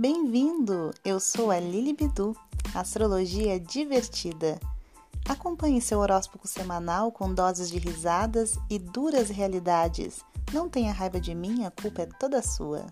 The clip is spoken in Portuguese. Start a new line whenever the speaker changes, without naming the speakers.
Bem-vindo! Eu sou a Lili Bidu, astrologia divertida. Acompanhe seu horóscopo semanal com doses de risadas e duras realidades. Não tenha raiva de mim, a culpa é toda sua.